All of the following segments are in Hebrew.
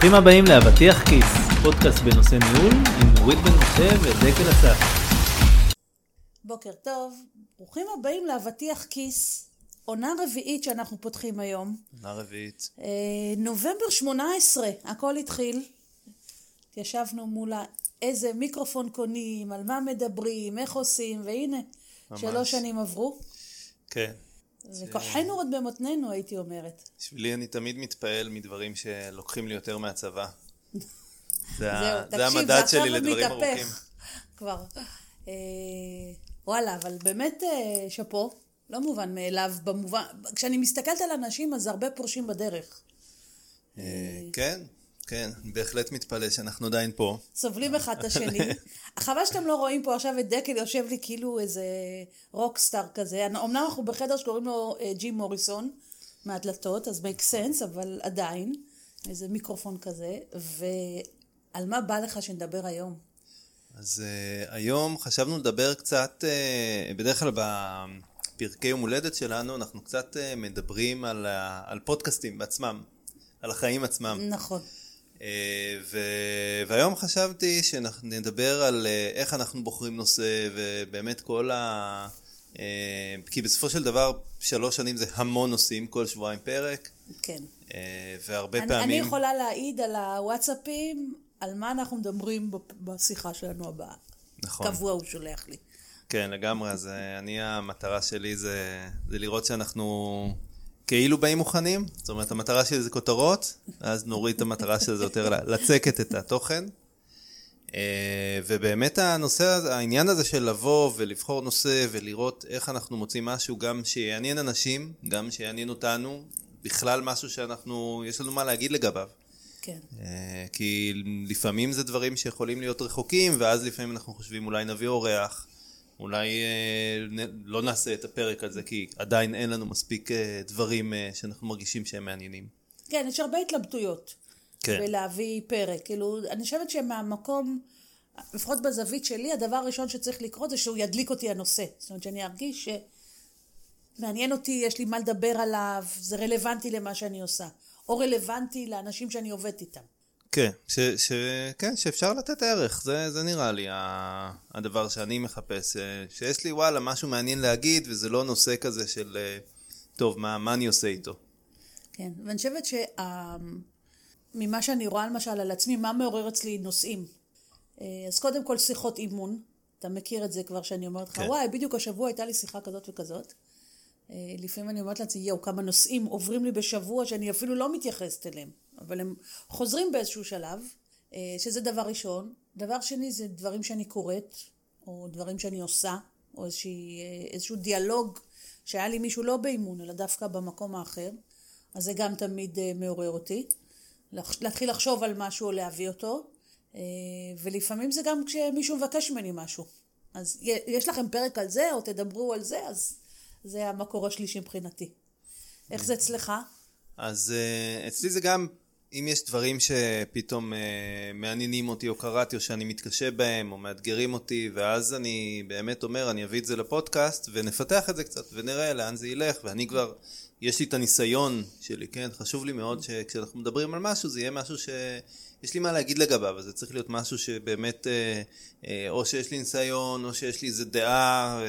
ברוכים הבאים לאבטיח כיס, פודקאסט בנושא ניהול עם נורית בן משה ודקל אסף. בוקר טוב, ברוכים הבאים לאבטיח כיס, עונה רביעית שאנחנו פותחים היום. עונה רביעית. אה, נובמבר 18, הכל התחיל. ישבנו מול איזה מיקרופון קונים, על מה מדברים, איך עושים, והנה, ממש. שלוש שנים עברו. כן. וכוחנו עוד במותנינו, הייתי אומרת. בשבילי אני תמיד מתפעל מדברים שלוקחים לי יותר מהצבא. זה, המדד שלי לדברים. ארוכים. כבר. אה, וואלה, אבל באמת אה, שאפו, לא מובן מאליו, במובן, כשאני מסתכלת על אנשים אז הרבה פורשים בדרך. אה, כן, כן, בהחלט מתפלא שאנחנו עדיין פה. סובלים אחד את השני. חבל שאתם לא רואים פה עכשיו את דקל יושב לי כאילו איזה רוקסטאר כזה. אמנם אנחנו בחדר שקוראים לו אה, ג'ים מוריסון מהדלתות, אז make sense, אבל עדיין, איזה מיקרופון כזה. ועל מה בא לך שנדבר היום? אז uh, היום חשבנו לדבר קצת, uh, בדרך כלל בפרקי יום הולדת שלנו אנחנו קצת uh, מדברים על, ה- על פודקאסטים בעצמם, על החיים עצמם. נכון. אה, ו- והיום חשבתי שנדבר על אה, איך אנחנו בוחרים נושא ובאמת כל ה... אה, כי בסופו של דבר שלוש שנים זה המון נושאים, כל שבועיים פרק, כן. והרבה אני, פעמים... אני יכולה להעיד על הוואטסאפים, על מה אנחנו מדברים בשיחה שלנו הבאה. נכון. קבוע הוא שולח לי. כן, לגמרי, אז אני, המטרה שלי זה, זה לראות שאנחנו כאילו באים מוכנים, זאת אומרת, המטרה שלי זה כותרות, אז נוריד את המטרה של זה יותר לצקת את התוכן. אה, ובאמת הנושא, העניין הזה של לבוא ולבחור נושא ולראות איך אנחנו מוצאים משהו גם שיעניין אנשים, גם שיעניין אותנו, בכלל משהו שאנחנו, יש לנו מה להגיד לגביו. כן. אה, כי לפעמים זה דברים שיכולים להיות רחוקים, ואז לפעמים אנחנו חושבים אולי נביא אורח, אולי אה, לא נעשה את הפרק הזה, כי עדיין אין לנו מספיק אה, דברים אה, שאנחנו מרגישים שהם מעניינים. כן, יש הרבה התלבטויות. כן. בלהביא פרק. כאילו, אני חושבת שמהמקום, לפחות בזווית שלי, הדבר הראשון שצריך לקרות זה שהוא ידליק אותי הנושא. זאת אומרת, שאני ארגיש שמעניין אותי, יש לי מה לדבר עליו, זה רלוונטי למה שאני עושה. או רלוונטי לאנשים שאני עובדת איתם. כן, ש, ש, כן, שאפשר לתת ערך, זה, זה נראה לי ה- הדבר שאני מחפש, אה, שיש לי וואלה משהו מעניין להגיד, וזה לא נושא כזה של, אה, טוב, מה, מה אני עושה איתו? כן, ואני חושבת שממה שאני רואה למשל על עצמי, מה מעורר אצלי נושאים. אה, אז קודם כל שיחות אימון, אתה מכיר את זה כבר שאני אומרת לך, כן. וואי, בדיוק השבוע הייתה לי שיחה כזאת וכזאת. אה, לפעמים אני אומרת לעצמי, יואו, כמה נושאים עוברים לי בשבוע שאני אפילו לא מתייחסת אליהם, אבל הם חוזרים באיזשהו שלב, אה, שזה דבר ראשון. דבר שני זה דברים שאני קוראת, או דברים שאני עושה, או איזושהי, אה, איזשהו דיאלוג שהיה לי מישהו לא באימון, אלא דווקא במקום האחר. אז זה גם תמיד מעורר אותי. להתחיל לחשוב על משהו או להביא אותו, ולפעמים זה גם כשמישהו מבקש ממני משהו. אז יש לכם פרק על זה, או תדברו על זה, אז זה המקור השלישי מבחינתי. איך זה אצלך? אז uh, אצלי זה גם, אם יש דברים שפתאום uh, מעניינים אותי או קראתי או שאני מתקשה בהם או מאתגרים אותי ואז אני באמת אומר אני אביא את זה לפודקאסט ונפתח את זה קצת ונראה לאן זה ילך ואני כבר, יש לי את הניסיון שלי, כן? חשוב לי מאוד שכשאנחנו מדברים על משהו זה יהיה משהו שיש לי מה להגיד לגביו, אז זה צריך להיות משהו שבאמת uh, או שיש לי ניסיון או שיש לי איזה דעה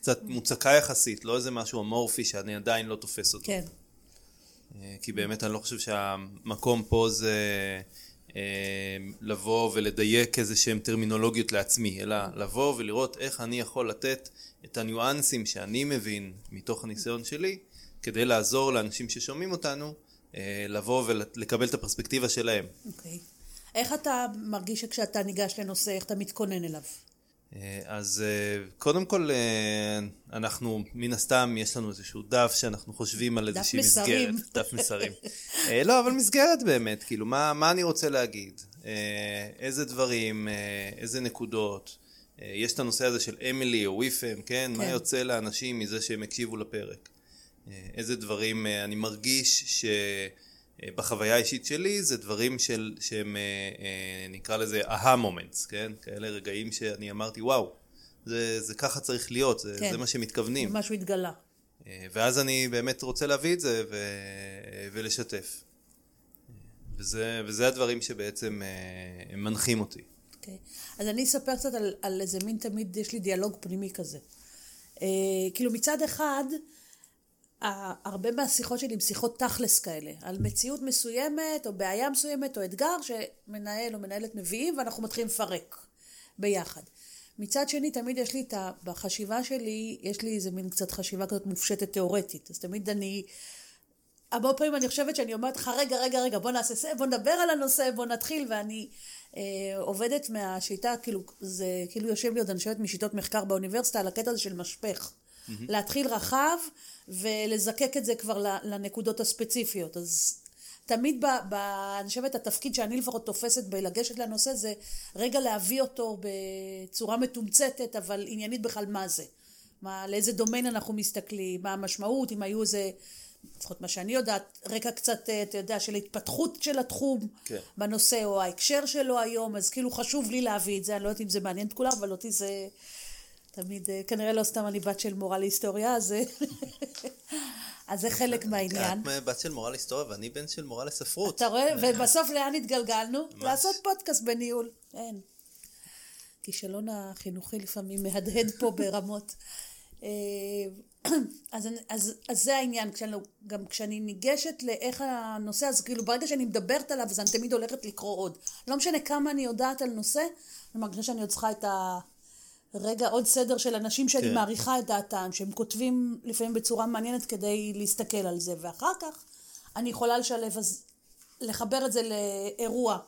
וקצת מוצקה יחסית, לא איזה משהו אמורפי שאני עדיין לא תופס אותו. כן. אה, כי באמת אני לא חושב שהמקום פה זה אה, לבוא ולדייק איזה שהם טרמינולוגיות לעצמי, אלא לבוא ולראות איך אני יכול לתת את הניואנסים שאני מבין מתוך הניסיון שלי, כדי לעזור לאנשים ששומעים אותנו, אה, לבוא ולקבל את הפרספקטיבה שלהם. אוקיי. איך אתה מרגיש שכשאתה ניגש לנושא, איך אתה מתכונן אליו? אה, אז אה, קודם כל אה, אנחנו מן הסתם יש לנו איזשהו דף שאנחנו חושבים על איזושהי. מסגרת, דף מסרים. לא אבל מסגרת באמת, כאילו מה, מה אני רוצה להגיד, איזה דברים, איזה נקודות, יש את הנושא הזה של אמילי או וויפם, כן? מה כן. יוצא לאנשים מזה שהם הקשיבו לפרק, איזה דברים אני מרגיש ש... בחוויה האישית שלי זה דברים של, שהם אה, אה, נקרא לזה אהה מומנטס, כן? כאלה רגעים שאני אמרתי וואו, זה, זה ככה צריך להיות, זה, כן. זה מה שמתכוונים. משהו התגלה. אה, ואז אני באמת רוצה להביא את זה ו... ולשתף. וזה, וזה הדברים שבעצם הם מנחים אותי. אוקיי. אז אני אספר קצת על, על איזה מין תמיד, יש לי דיאלוג פנימי כזה. אה, כאילו מצד אחד, הרבה מהשיחות שלי הן שיחות תכלס כאלה, על מציאות מסוימת, או בעיה מסוימת, או אתגר שמנהל או מנהלת מביאים, ואנחנו מתחילים לפרק ביחד. מצד שני, תמיד יש לי את ה... בחשיבה שלי, יש לי איזה מין קצת חשיבה כזאת מופשטת תיאורטית. אז תמיד אני... הרבה פעמים אני חושבת שאני אומרת לך, רגע, רגע, רגע, בוא נעשה זה, בוא נדבר על הנושא, בוא נתחיל, ואני אה, עובדת מהשיטה, כאילו, זה כאילו יושב לי עוד, אני משיטות מחקר באוניברסיטה על הקטע הזה של משפך. Mm-hmm. להתחיל רחב ולזקק את זה כבר לנקודות הספציפיות. אז תמיד, ב, ב, אני חושבת, התפקיד שאני לפחות תופסת בלגשת לנושא זה רגע להביא אותו בצורה מתומצתת, אבל עניינית בכלל מה זה. מה, לאיזה דומיין אנחנו מסתכלים, מה המשמעות, אם היו איזה, לפחות מה שאני יודעת, רקע קצת, אתה יודע, של התפתחות של התחום כן. בנושא, או ההקשר שלו היום, אז כאילו חשוב לי להביא את זה, אני לא יודעת אם זה מעניין את כולם, אבל אותי זה תמיד, אה, כנראה לא סתם אני בת של מורה להיסטוריה, אז... אז זה חלק מהעניין. את בת של מורה להיסטוריה ואני בן של מורה לספרות. אתה רואה? ובסוף לאן התגלגלנו? לעשות פודקאסט בניהול. אין. כישלון החינוכי לפעמים מהדהד פה ברמות. אה, אז, אז, אז זה העניין, כשאני, גם כשאני ניגשת לאיך הנושא, אז כאילו ברגע שאני מדברת עליו, אז אני תמיד הולכת לקרוא עוד. לא משנה כמה אני יודעת על נושא, אני מרגישה שאני עוד צריכה את ה... רגע עוד סדר של אנשים שאני כן. מעריכה את דעתם, שהם כותבים לפעמים בצורה מעניינת כדי להסתכל על זה, ואחר כך אני יכולה לשלב, אז לחבר את זה לאירוע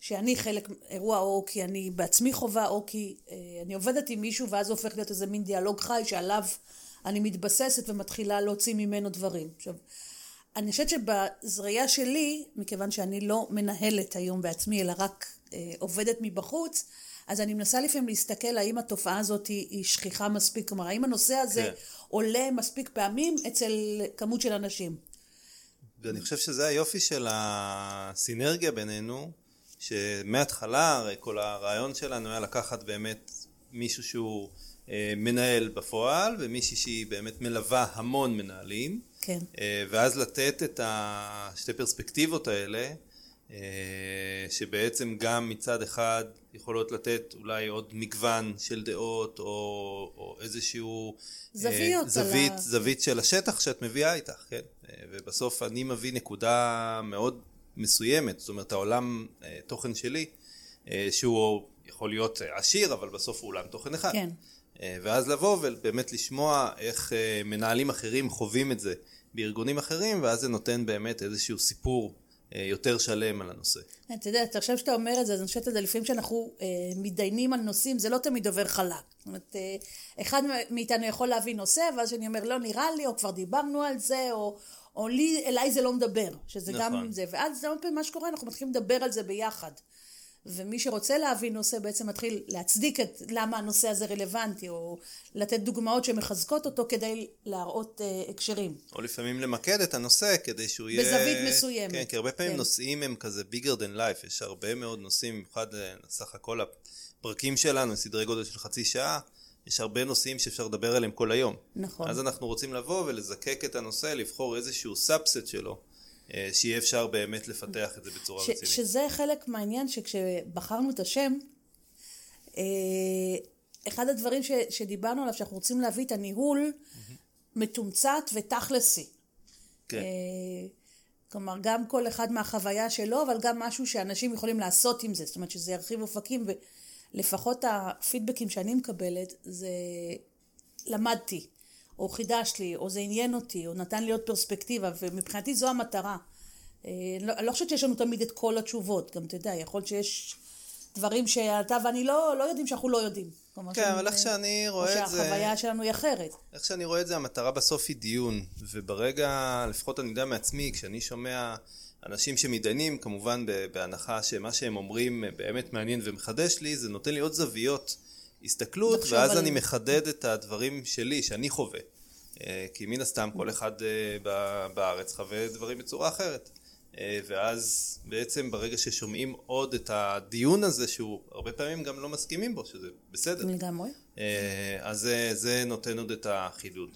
שאני חלק, אירוע או כי אני בעצמי חווה, או כי אה, אני עובדת עם מישהו ואז זה הופך להיות איזה מין דיאלוג חי שעליו אני מתבססת ומתחילה להוציא ממנו דברים. עכשיו, אני חושבת שבזריעה שלי, מכיוון שאני לא מנהלת היום בעצמי, אלא רק אה, עובדת מבחוץ, אז אני מנסה לפעמים להסתכל האם התופעה הזאת היא, היא שכיחה מספיק, כלומר האם הנושא הזה כן. עולה מספיק פעמים אצל כמות של אנשים. ואני חושב שזה היופי של הסינרגיה בינינו, שמההתחלה הרי כל הרעיון שלנו היה לקחת באמת מישהו שהוא אה, מנהל בפועל ומישהי שהיא באמת מלווה המון מנהלים. כן. אה, ואז לתת את השתי פרספקטיבות האלה שבעצם גם מצד אחד יכולות לתת אולי עוד מגוון של דעות או, או איזשהו זוויות אה, זווית, ה... זווית של השטח שאת מביאה איתך, כן? אה, ובסוף אני מביא נקודה מאוד מסוימת, זאת אומרת העולם תוכן שלי שהוא יכול להיות עשיר אבל בסוף הוא עולם תוכן אחד. כן. ואז לבוא ובאמת לשמוע איך מנהלים אחרים חווים את זה בארגונים אחרים ואז זה נותן באמת איזשהו סיפור אה, יותר שלם על הנושא. אתה יודע, עכשיו שאתה אומר את זה, אז אני חושבת על זה לפעמים שאנחנו אה, מתדיינים על נושאים, זה לא תמיד עובר חלק. זאת אומרת, אה, אחד מאיתנו יכול להביא נושא, ואז אני אומר, לא נראה לי, או כבר דיברנו על זה, או, או לי, אליי זה לא מדבר, שזה נכון. גם זה, ואז זה הרבה פעמים מה שקורה, אנחנו מתחילים לדבר על זה ביחד. ומי שרוצה להביא נושא בעצם מתחיל להצדיק את למה הנושא הזה רלוונטי, או לתת דוגמאות שמחזקות אותו כדי להראות uh, הקשרים. או לפעמים למקד את הנושא כדי שהוא יהיה... בזווית מסוימת. כן, כי הרבה פעמים כן. נושאים הם כזה bigger than life, יש הרבה מאוד נושאים, במיוחד אה, סך הכל הפרקים שלנו, סדרי גודל של חצי שעה. יש הרבה נושאים שאפשר לדבר עליהם כל היום. נכון. אז אנחנו רוצים לבוא ולזקק את הנושא, לבחור איזשהו subset שלו, שיהיה אפשר באמת לפתח את זה בצורה ש- רצינית. שזה חלק מהעניין שכשבחרנו את השם, אה, אחד הדברים ש- שדיברנו עליו, שאנחנו רוצים להביא את הניהול. מתומצת ותכלסי. כן. אה, כלומר, גם כל אחד מהחוויה שלו, אבל גם משהו שאנשים יכולים לעשות עם זה. זאת אומרת, שזה ירחיב אופקים, ולפחות הפידבקים שאני מקבלת, זה למדתי. או חידש לי, או זה עניין אותי, או נתן לי עוד פרספקטיבה, ומבחינתי זו המטרה. אה, לא, אני לא חושבת שיש לנו תמיד את כל התשובות, גם אתה יודע, יכול להיות שיש דברים שאתה ואני לא, לא יודעים שאנחנו לא יודעים. כן, אבל איך שאני רואה את זה... או שהחוויה שלנו היא אחרת. איך שאני רואה את זה, המטרה בסוף היא דיון, וברגע, לפחות אני יודע מעצמי, כשאני שומע אנשים שמתדיינים, כמובן בהנחה שמה שהם אומרים באמת מעניין ומחדש לי, זה נותן לי עוד זוויות. הסתכלות, ואז על... אני מחדד את הדברים שלי, שאני חווה. אה, כי מן הסתם כל אחד אה, בארץ חווה דברים בצורה אחרת. אה, ואז בעצם ברגע ששומעים עוד את הדיון הזה, שהוא הרבה פעמים גם לא מסכימים בו, שזה בסדר. לגמרי. אז זה, זה נותן עוד את החידוד.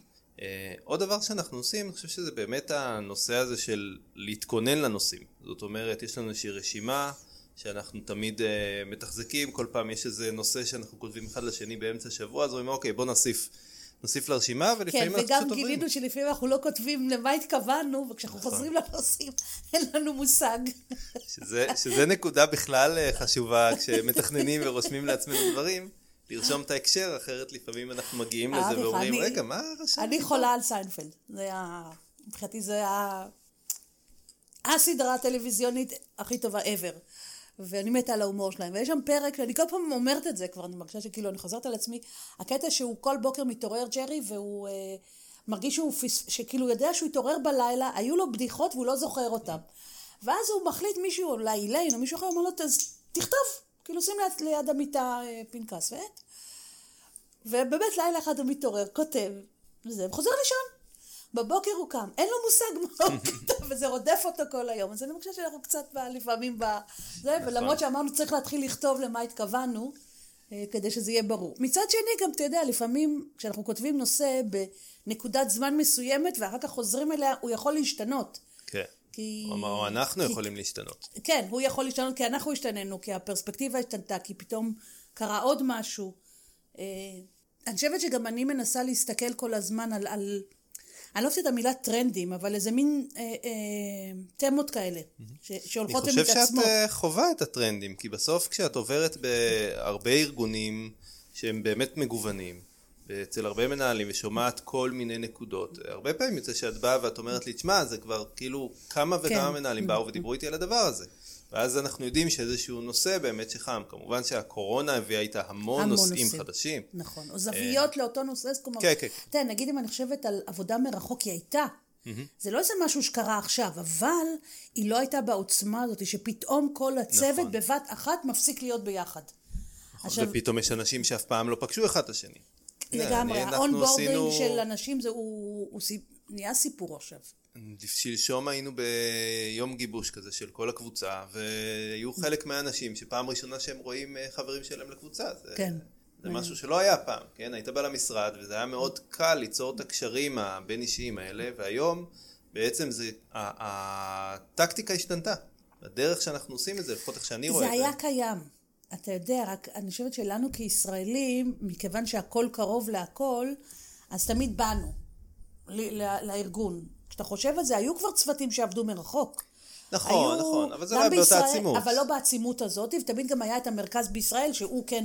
עוד דבר שאנחנו עושים, אני חושב שזה באמת הנושא הזה של להתכונן לנושאים. זאת אומרת, יש לנו איזושהי רשימה שאנחנו תמיד uh, מתחזקים, כל פעם יש איזה נושא שאנחנו כותבים אחד לשני באמצע השבוע, אז אומרים, אוקיי, בוא נוסיף. נוסיף לרשימה, ולפעמים כן, אנחנו פשוט וגם עוברים. גילינו שלפעמים אנחנו לא כותבים למה התכוונו, וכשאנחנו נכון. חוזרים לנושאים אין לנו מושג. שזה, שזה נקודה בכלל אה, חשובה כשמתכננים ורושמים לעצמנו דברים, לרשום את ההקשר, אחרת לפעמים אנחנו מגיעים אה, לזה ואומרים, אני- רגע, מה רשמתי? אני חולה על סיינפלד. זה היה, מבחינתי זה היה הסדרה הטלוויזיונית הכי טובה ever. ואני מתה על ההומור שלהם. ויש שם פרק, אני כל פעם אומרת את זה כבר, אני מרגישה שכאילו אני חוזרת על עצמי, הקטע שהוא כל בוקר מתעורר ג'רי והוא אה, מרגיש שהוא, פס, שכאילו יודע שהוא התעורר בלילה, היו לו בדיחות והוא לא זוכר אותן. ואז הוא מחליט מישהו, אולי איליין או מישהו אחר, אומר לו, "אז תכתוב, כאילו שים ליד, ליד המיטה אה, פנקס ועט. ובאמת לילה אחד הוא מתעורר, כותב, וזה, וחוזר לישון. בבוקר הוא קם, אין לו מושג מה הוא כתב, וזה רודף אותו כל היום. אז אני מרגישה שאנחנו קצת לפעמים ב... זה, ולמרות שאמרנו צריך להתחיל לכתוב למה התכוונו, אה, כדי שזה יהיה ברור. מצד שני, גם אתה יודע, לפעמים כשאנחנו כותבים נושא בנקודת זמן מסוימת, ואחר כך חוזרים אליה, הוא יכול להשתנות. כן. כי... או או אנחנו כי- יכולים להשתנות. כן, הוא יכול להשתנות כי אנחנו השתננו, כי הפרספקטיבה השתנתה, כי פתאום קרה עוד משהו. אה, אני חושבת שגם אני מנסה להסתכל כל הזמן על, על אני לא אוהבת את המילה טרנדים, אבל איזה מין אה, אה, תמות כאלה, ש, אני שהולכות חושב שאת ומתעצמות. אה, חווה את הטרנדים, כי בסוף כשאת עוברת בהרבה ארגונים שהם באמת מגוונים, אצל הרבה מנהלים ושומעת כל מיני נקודות, הרבה פעמים יוצא שאת באה ואת אומרת לי, תשמע, זה כבר כאילו כמה וכמה כן. מנהלים באו ודיברו איתי על הדבר הזה. ואז אנחנו יודעים שאיזשהו נושא באמת שחם. כמובן שהקורונה הביאה איתה המון המון נושאים נושאים. חדשים. נכון, או זוויות לאותו נושא, זאת אומרת, כן, כן. תראה, נגיד אם אני חושבת על עבודה מרחוק, היא הייתה. זה לא איזה משהו שקרה עכשיו, אבל היא לא הייתה בעוצמה הזאת, שפתאום כל הצוות נכון. בבת אחת מפסיק להיות ביחד. עכשיו, ופתאום יש אנשים שאף פעם לא פגשו אחד את השני. לגמרי, ה onboarding עשינו- של אנשים זה הוא, הוא סיפ... נהיה סיפור עכשיו. שלשום היינו ביום גיבוש כזה של כל הקבוצה, והיו חלק מהאנשים שפעם ראשונה שהם רואים אה, חברים שלהם לקבוצה. זה, כן. זה משהו שלא היה פעם, כן? היית בא למשרד, וזה היה מאוד קל ליצור את הקשרים הבין אישיים האלה, והיום בעצם זה, הטקטיקה השתנתה. הדרך שאנחנו עושים את זה, לפחות איך שאני רואה זה את זה. היה קיים. אתה יודע, רק אני חושבת שלנו כישראלים, מכיוון שהכל קרוב להכל, אז תמיד באנו לארגון. כשאתה חושב על זה, היו כבר צוותים שעבדו מרחוק. נכון, היו נכון, אבל זה לא היה באותה בישראל, עצימות. אבל לא בעצימות הזאת, ותמיד גם היה את המרכז בישראל, שהוא כן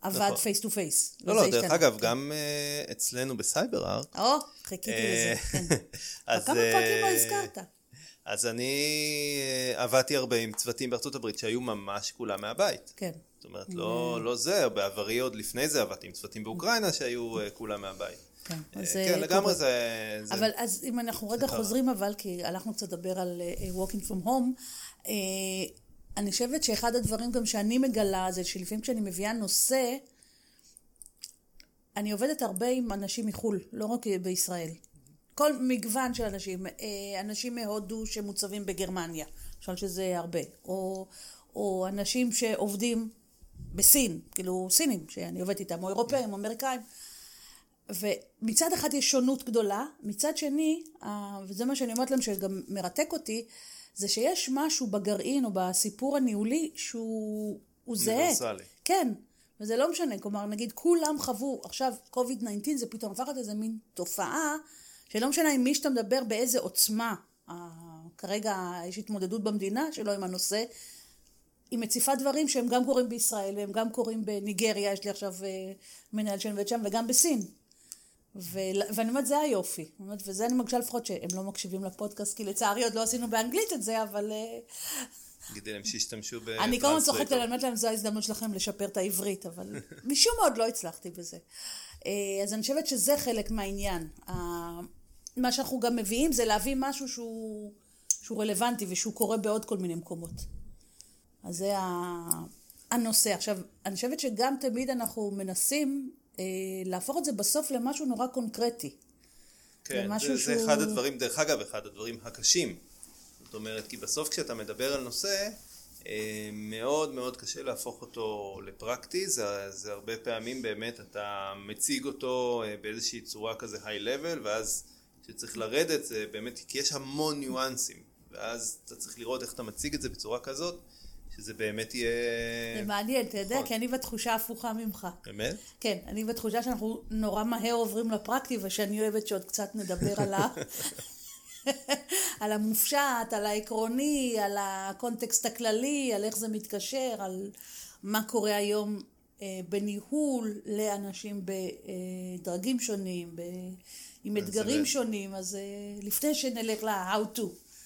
עבד. face to face. לא, לא, דרך אגב, גם אה, אצלנו ב CyberArk, או, חיכיתי אה, לזה, כן. אז, כמה פרקים לא אה, הזכרת? אז אני עבדתי הרבה עם צוותים בארצות הברית שהיו ממש כולם מהבית. כן. זאת אומרת, לא, לא זה, בעברי עוד לפני זה עבדתי עם צוותים באוקראינה שהיו כולם מהבית. כן, אה, אז, כן, אה, לגמרי קורה. זה... זה- אבל אז אם אנחנו רגע. חוזרים אבל, כי הלכנו קצת לדבר על uh, walking from home, uh, אני חושבת שאחד הדברים גם שאני מגלה זה שלפעמים כשאני מביאה נושא, אני עובדת הרבה עם אנשים מחו"ל, לא רק בישראל. כל מגוון של אנשים, אנשים מהודו שמוצבים בגרמניה, למשל שזה הרבה, או, או אנשים שעובדים בסין, כאילו סינים, שאני עובדת איתם, או אירופאים, או אמריקאים. ומצד אחד יש שונות גדולה, מצד שני, וזה מה שאני אומרת להם שגם מרתק אותי, זה שיש משהו בגרעין או בסיפור הניהולי שהוא הוא זהה. אוניברסלי. כן, וזה לא משנה, כלומר, נגיד כולם חוו, עכשיו COVID-19 זה פתאום הפך איזה מין תופעה, שלא משנה עם מי שאתה מדבר, באיזה עוצמה, כרגע יש התמודדות במדינה שלו עם הנושא, היא מציפה דברים שהם גם קורים בישראל, והם גם קורים בניגריה, יש לי עכשיו אה, מנהל שאני עובדת שם, וגם בסין. ו... ואני אומרת, זה היופי. אני אומרת, וזה אני מרגישה לפחות שהם לא מקשיבים לפודקאסט, כי לצערי עוד לא עשינו באנגלית את זה, אבל... אה, תגידי להם שישתמשו ב... אני כל הזמן צוחקת. עליהם, אומרת להם, זו ההזדמנות שלכם לשפר את העברית, אבל משום מה עוד לא הצלחתי בזה. אה, אז אני חושבת שזה חלק מהעניין. מה שאנחנו גם מביאים זה להביא משהו שהוא, שהוא רלוונטי ושהוא קורה בעוד כל מיני מקומות. אז זה הנושא. עכשיו, אני חושבת שגם תמיד אנחנו מנסים להפוך את זה בסוף למשהו נורא קונקרטי. כן, זה משהו זה, שהוא- אחד הדברים, דרך אגב, אחד הדברים הקשים. זאת אומרת, כי בסוף כשאתה מדבר על נושא, אה, מאוד מאוד קשה להפוך אותו לפרקטי, זה, זה הרבה פעמים באמת אתה מציג אותו אה, באיזושהי צורה כזה היי לבל, ואז כשצריך לרדת זה באמת, כי יש המון ניואנסים ואז אתה צריך לראות איך אתה מציג את זה בצורה כזאת, שזה באמת יהיה... זה מעניין, אתה יודע, נכון. כי אני בתחושה הפוכה ממך. באמת? כן, אני בתחושה שאנחנו נורא מהר עוברים לפרקטי, ושאני אוהבת שעוד קצת נדבר על ה... על המופשט, על העקרוני, על הקונטקסט הכללי, על איך זה מתקשר, על מה קורה היום אה, בניהול לאנשים בדרגים שונים, ב... עם אתגרים זה- שונים, אז אה, לפני שנלך ל-how to.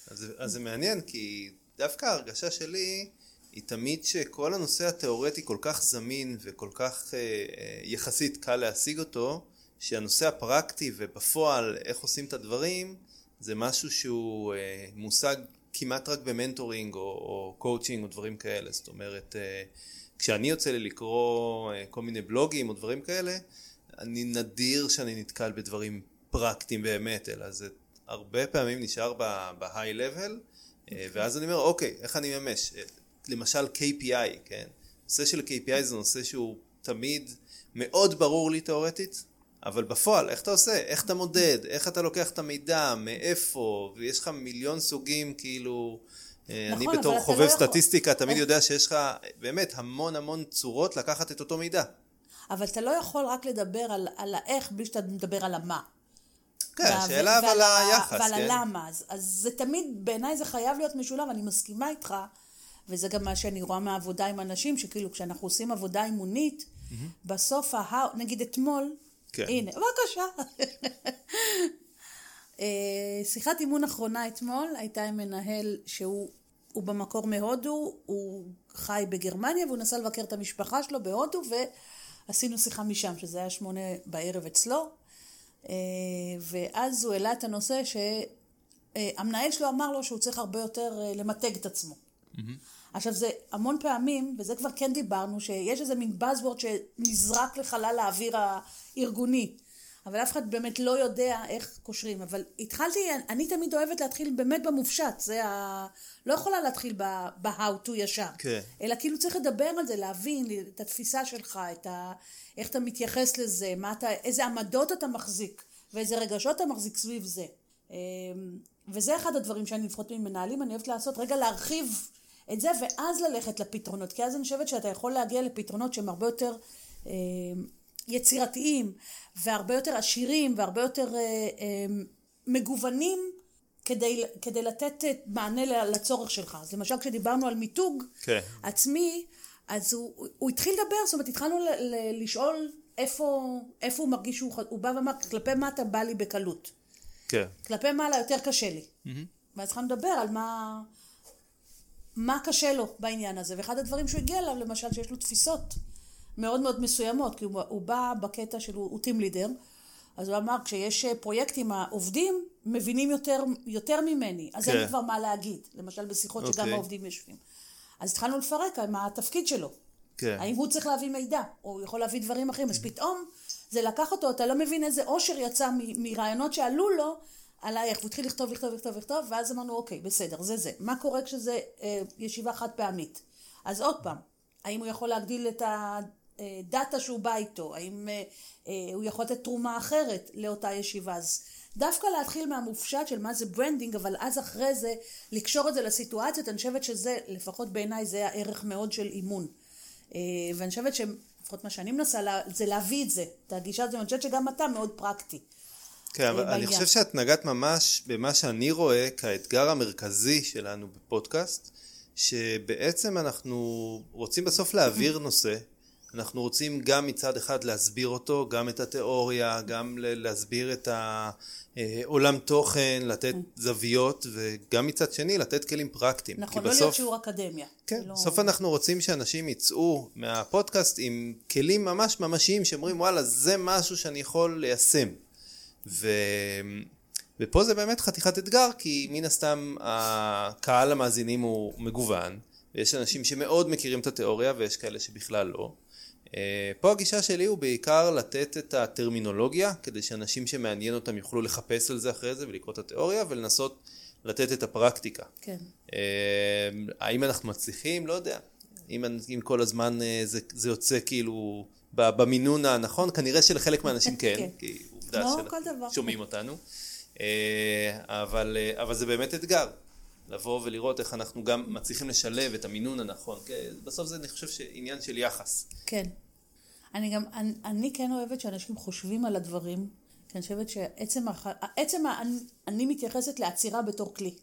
אז, אז זה מעניין, כי דווקא ההרגשה שלי היא תמיד שכל הנושא התיאורטי כל כך זמין וכל כך אה, אה, יחסית קל להשיג אותו, שהנושא הפרקטי ובפועל איך עושים את הדברים, זה משהו שהוא אה, מושג כמעט רק ב mentoring או, או קואוצ'ינג או דברים כאלה. זאת אומרת, אה, כשאני יוצא לי לקרוא אה, כל מיני בלוגים או דברים כאלה, אני נדיר שאני נתקל בדברים פרקטיים באמת, אלא זה הרבה פעמים נשאר ב-high level, אה, ואז אני אומר, אוקיי, איך אני ממש? אה, למשל KPI, כן? נושא של KPI זה נושא שהוא תמיד מאוד ברור לי תאורטית, אבל בפועל, איך אתה עושה? איך אתה מודד? איך אתה לוקח את המידע? מאיפה? ויש לך מיליון סוגים, כאילו... אה, אני נכון, בתור אבל אתה חובב לא יכול- סטטיסטיקה תמיד יודע שיש לך באמת המון המון צורות לקחת את אותו מידע. אבל אתה לא יכול רק לדבר על, על האיך בלי שאתה מדבר על המה. כן, השאלה אבל ועל היחס, ועל כן? הלמה. אז, אז זה תמיד, בעיניי זה חייב להיות משולב, אני מסכימה איתך, וזה גם מה שאני רואה מהעבודה עם אנשים, שכאילו כשאנחנו עושים עבודה אימונית, בסוף, ה- נגיד אתמול, כן. הנה, בבקשה. אה, שיחת אימון אחרונה אתמול הייתה עם מנהל שהוא הוא במקור מהודו, הוא חי בגרמניה והוא נסע לבקר את המשפחה שלו בהודו ועשינו שיחה משם, שזה היה שמונה בערב אצלו. אה, ואז הוא העלה את הנושא שהמנהל שלו אמר לו שהוא צריך הרבה יותר אה, למתג את עצמו. עכשיו זה המון פעמים, וזה כבר כן דיברנו, שיש איזה מין buzzword שנזרק לחלל האוויר הארגוני, אבל אף אחד באמת לא יודע איך קושרים. אבל התחלתי, אני תמיד אוהבת להתחיל באמת במופשט, זה ה... לא יכולה להתחיל ב-how to ישר. כן. אלא כאילו צריך לדבר על זה, להבין את התפיסה שלך, את ה... איך אתה מתייחס לזה, מה אתה, איזה עמדות אתה מחזיק, ואיזה רגשות אתה מחזיק סביב זה. אמ, וזה אחד הדברים שאני לפחות ממנהלים, אני אוהבת לעשות, רגע להרחיב את זה, ואז ללכת לפתרונות. כי אז אני חושבת שאתה יכול להגיע לפתרונות שהם הרבה יותר אמ, יצירתיים, והרבה יותר עשירים, והרבה יותר אה, אמ, מגוונים. כדי, כדי לתת אה, מענה לצורך שלך. אז למשל כשדיברנו על מיתוג כן. עצמי, אז הוא, הוא התחיל לדבר, זאת אומרת התחלנו ל, ל, לשאול איפה, איפה הוא מרגיש שהוא, הוא בא ואמר כלפי מטה בא לי בקלות, כן. כלפי מעלה יותר קשה לי. ואז התחלנו לדבר על מה, מה קשה לו בעניין הזה, ואחד הדברים שהוא הגיע אליו למשל שיש לו תפיסות מאוד מאוד מסוימות, כי הוא, הוא בא בקטע של הוא טים לידר, אז הוא אמר כשיש אה, פרויקטים העובדים מבינים יותר, יותר ממני, אז אין לי כן. כבר מה להגיד, למשל בשיחות שגם אוקיי. העובדים יושבים. אז התחלנו לפרק מה התפקיד שלו. כן. האם הוא צריך להביא מידע, או הוא יכול להביא דברים אחרים, אז פתאום זה לקח אותו, אתה לא מבין איזה אושר יצא מ- מרעיונות שעלו לו על האיך, והוא התחיל לכתוב, לכתוב, לכתוב, לכתוב, ואז אמרנו, אוקיי, בסדר, זה זה. מה קורה כשזה אה, ישיבה חד פעמית? אז עוד פעם, האם הוא יכול להגדיל את ה data שהוא בא איתו? האם אה, אה, הוא יכול לתת תרומה אחרת לאותה ישיבה? אז דווקא להתחיל מהמופשט של מה זה branding, אבל אז אחרי זה לקשור את זה לסיטואציות, אני חושבת שזה, לפחות בעיניי, זה הערך מאוד של אימון. אה, ואני חושבת שלפחות מה שאני מנסה לה- זה להביא את זה, את הגישה הזאת, ואני חושבת שגם אתה מאוד פרקטי. כן, אבל בעניין. אני חושב שאת נגעת ממש במה שאני רואה כאתגר המרכזי שלנו בפודקאסט, שבעצם אנחנו רוצים בסוף להעביר נושא, אנחנו רוצים גם מצד אחד להסביר אותו, גם את התיאוריה, גם להסביר את העולם תוכן, לתת זוויות, וגם מצד שני לתת כלים פרקטיים. נכון, לא בסוף- להיות שיעור אקדמיה. כן, לא- בסוף אנחנו רוצים שאנשים יצאו מהפודקאסט עם כלים ממש ממשיים שאומרים וואלה זה משהו שאני יכול ליישם. ו... ופה זה באמת חתיכת אתגר כי מן הסתם הקהל המאזינים הוא מגוון ויש אנשים שמאוד מכירים את התיאוריה ויש כאלה שבכלל לא. אה, פה הגישה שלי הוא בעיקר לתת את הטרמינולוגיה כדי שאנשים שמעניין אותם יוכלו לחפש על זה אחרי זה ולקרוא את התיאוריה ולנסות לתת את הפרקטיקה. כן. אה, האם אנחנו מצליחים? לא יודע. אם, אם כל הזמן אה, זה, זה יוצא כאילו במינון הנכון, כנראה שלחלק מהאנשים כן, כן. כי עובדה כמו שאנחנו כל דבר. שומעים אותנו. אה, אבל, אה, אבל זה באמת אתגר. לבוא ולראות איך אנחנו גם מצליחים לשלב את המינון הנכון. בסוף זה, אני חושב, שעניין של יחס. כן. אני גם, אני, אני כן אוהבת שאנשים חושבים על הדברים, כי אני חושבת שעצם, הח... עצם ה... אני מתייחסת לעצירה בתור כלי.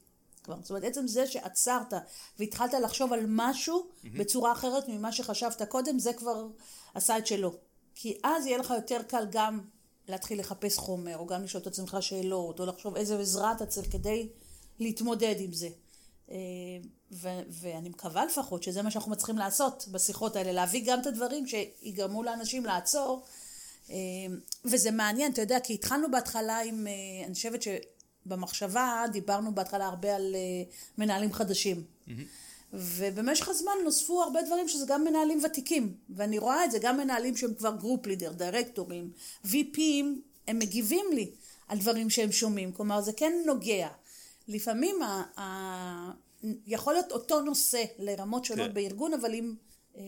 כבר. זאת אומרת, עצם זה שעצרת והתחלת לחשוב על משהו mm-hmm. בצורה אחרת ממה שחשבת קודם, זה כבר עשה את שלו. כי אז יהיה לך יותר קל גם להתחיל לחפש חומר, או גם לשאול את עצמך שאלות, או לחשוב איזה עזרה אתה צריך כדי להתמודד עם זה. אה, ו- ואני מקווה לפחות שזה מה שאנחנו מצליחים לעשות בשיחות האלה, להביא גם את הדברים שיגרמו לאנשים לעצור. אה, וזה מעניין, אתה יודע, כי התחלנו בהתחלה עם, אה, אני חושבת שבמחשבה דיברנו בהתחלה הרבה על מנהלים חדשים. Mm-hmm. ובמשך הזמן נוספו הרבה דברים שזה גם מנהלים ותיקים, ואני רואה את זה, גם מנהלים שהם כבר group leader, דירקטורים, VP ים, הם מגיבים לי על דברים שהם שומעים, כלומר זה כן נוגע. לפעמים ה, ה, יכול להיות אותו נושא לרמות שונות כן. בארגון, אבל עם... אה,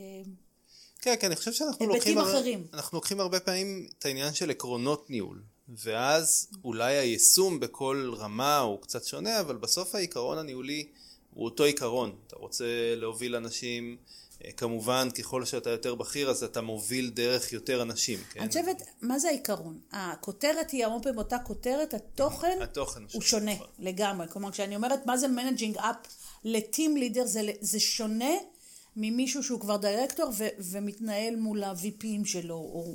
כן, כן, אני חושב שאנחנו לוקחים... אחרים. אנחנו לוקחים הרבה פעמים את העניין של עקרונות ניהול, ואז אולי היישום בכל רמה הוא קצת שונה, אבל בסוף העיקרון הניהולי הוא אותו עיקרון. אתה רוצה להוביל אנשים, אה, כמובן ככל שאתה יותר בכיר אז אתה מוביל דרך יותר אנשים. כן? אני חושבת, מה זה העיקרון? הכותרת היא המון פעמים אותה כותרת, התוכן, התוכן הוא שונה נכון. לגמרי. כלומר, כשאני אומרת מה זה managing up ל team leader, זה, זה שונה ממישהו שהוא כבר דירקטור ו, ומתנהל מול ה VP ים שלו, או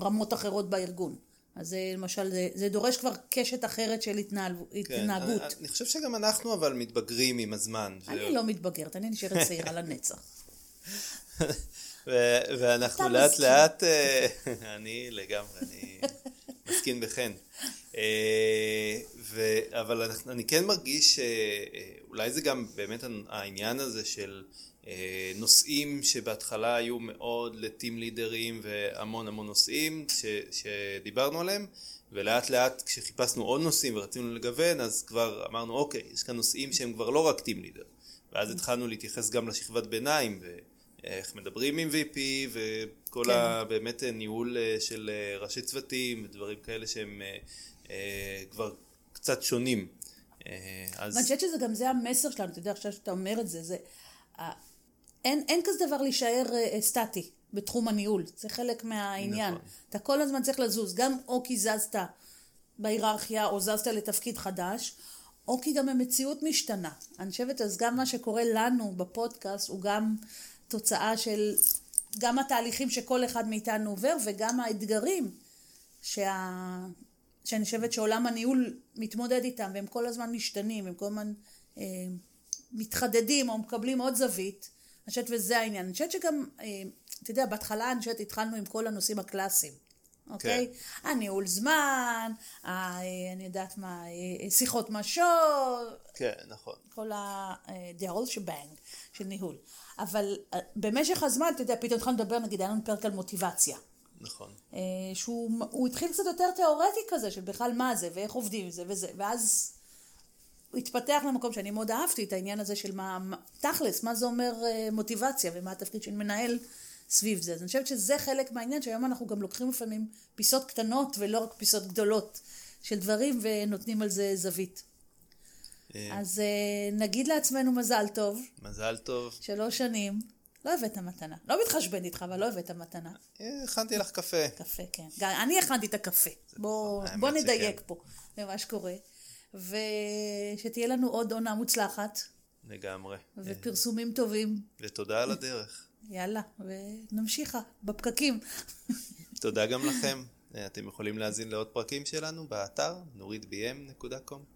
רמות אחרות בארגון. אז זה למשל, זה, זה דורש כבר קשת אחרת של התנהל, כן, התנהגות. אני, אני חושב שגם אנחנו אבל מתבגרים עם הזמן. אני ו... לא מתבגרת, אני נשארת צעירה לנצח. ו- ואנחנו לאט מסכים. לאט, אה, אני לגמרי, אני מסכים בחן. אה, אבל אני כן מרגיש שאולי זה גם באמת העניין הזה של אה, נושאים שבהתחלה היו מאוד לטים לידרים והמון המון נושאים ש, שדיברנו עליהם ולאט לאט כשחיפשנו עוד נושאים ורצינו לגוון אז כבר אמרנו אוקיי יש כאן נושאים שהם כבר לא רק טים לידר ואז התחלנו להתייחס גם לשכבת ביניים ואיך מדברים עם VP וכל כן. ה... באמת ניהול אה, של אה, ראשי צוותים ודברים כאלה שהם כבר קצת שונים. אז... אני חושבת שזה גם זה המסר שלנו, אתה יודע עכשיו שאתה אומר את זה, זה אין, אין כזה דבר להישאר uh, סטטי בתחום הניהול, זה חלק מהעניין. נכון. אתה כל הזמן צריך לזוז, גם או כי זזת בהיררכיה או זזת לתפקיד חדש, או כי גם המציאות משתנה. אני חושבת אז גם מה שקורה לנו בפודקאסט הוא גם תוצאה של גם התהליכים שכל אחד מאיתנו עובר וגם האתגרים שה... שאני חושבת שעולם הניהול מתמודד איתם והם כל הזמן משתנים, הם כל הזמן אה, מתחדדים או מקבלים עוד זווית אני חושבת וזה העניין. אני חושבת שגם, אה, אתה יודע, בהתחלה אני חושבת התחלנו עם כל הנושאים הקלאסיים. אוקיי? כן. הניהול זמן, ה, אה, אני יודעת מה, אה, שיחות משוב. כן, נכון. כל ה... the whole shebang של ניהול. אבל במשך הזמן, אתה יודע, פתאום התחלנו לדבר, נגיד, היה לנו פרק על מוטיבציה. נכון. שהוא התחיל קצת יותר תיאורטי כזה, של בכלל מה זה, ואיך עובדים עם זה וזה, ואז הוא התפתח למקום שאני מאוד אהבתי את העניין הזה של מה, תכלס, מה זה אומר אה, מוטיבציה ומה התפקיד של מנהל סביב זה. אז אני חושבת שזה חלק מהעניין שהיום אנחנו גם לוקחים לפעמים פיסות קטנות ולא רק פיסות גדולות של דברים ונותנים על זה זווית. אה. אז אה, נגיד לעצמנו מזל טוב. מזל טוב. שלוש שנים. לא הבאת מתנה. לא מתחשבן איתך, אבל לא הבאת מתנה. הכנתי לך קפה. קפה, כן. אני הכנתי את הקפה. בוא, בוא נדייק פה במה שקורה. ושתהיה לנו עוד עונה מוצלחת. לגמרי. ופרסומים טובים. ותודה על הדרך. יאללה, ונמשיכה בפקקים. תודה גם לכם. אתם יכולים להאזין לעוד פרקים שלנו באתר נורידbm.com.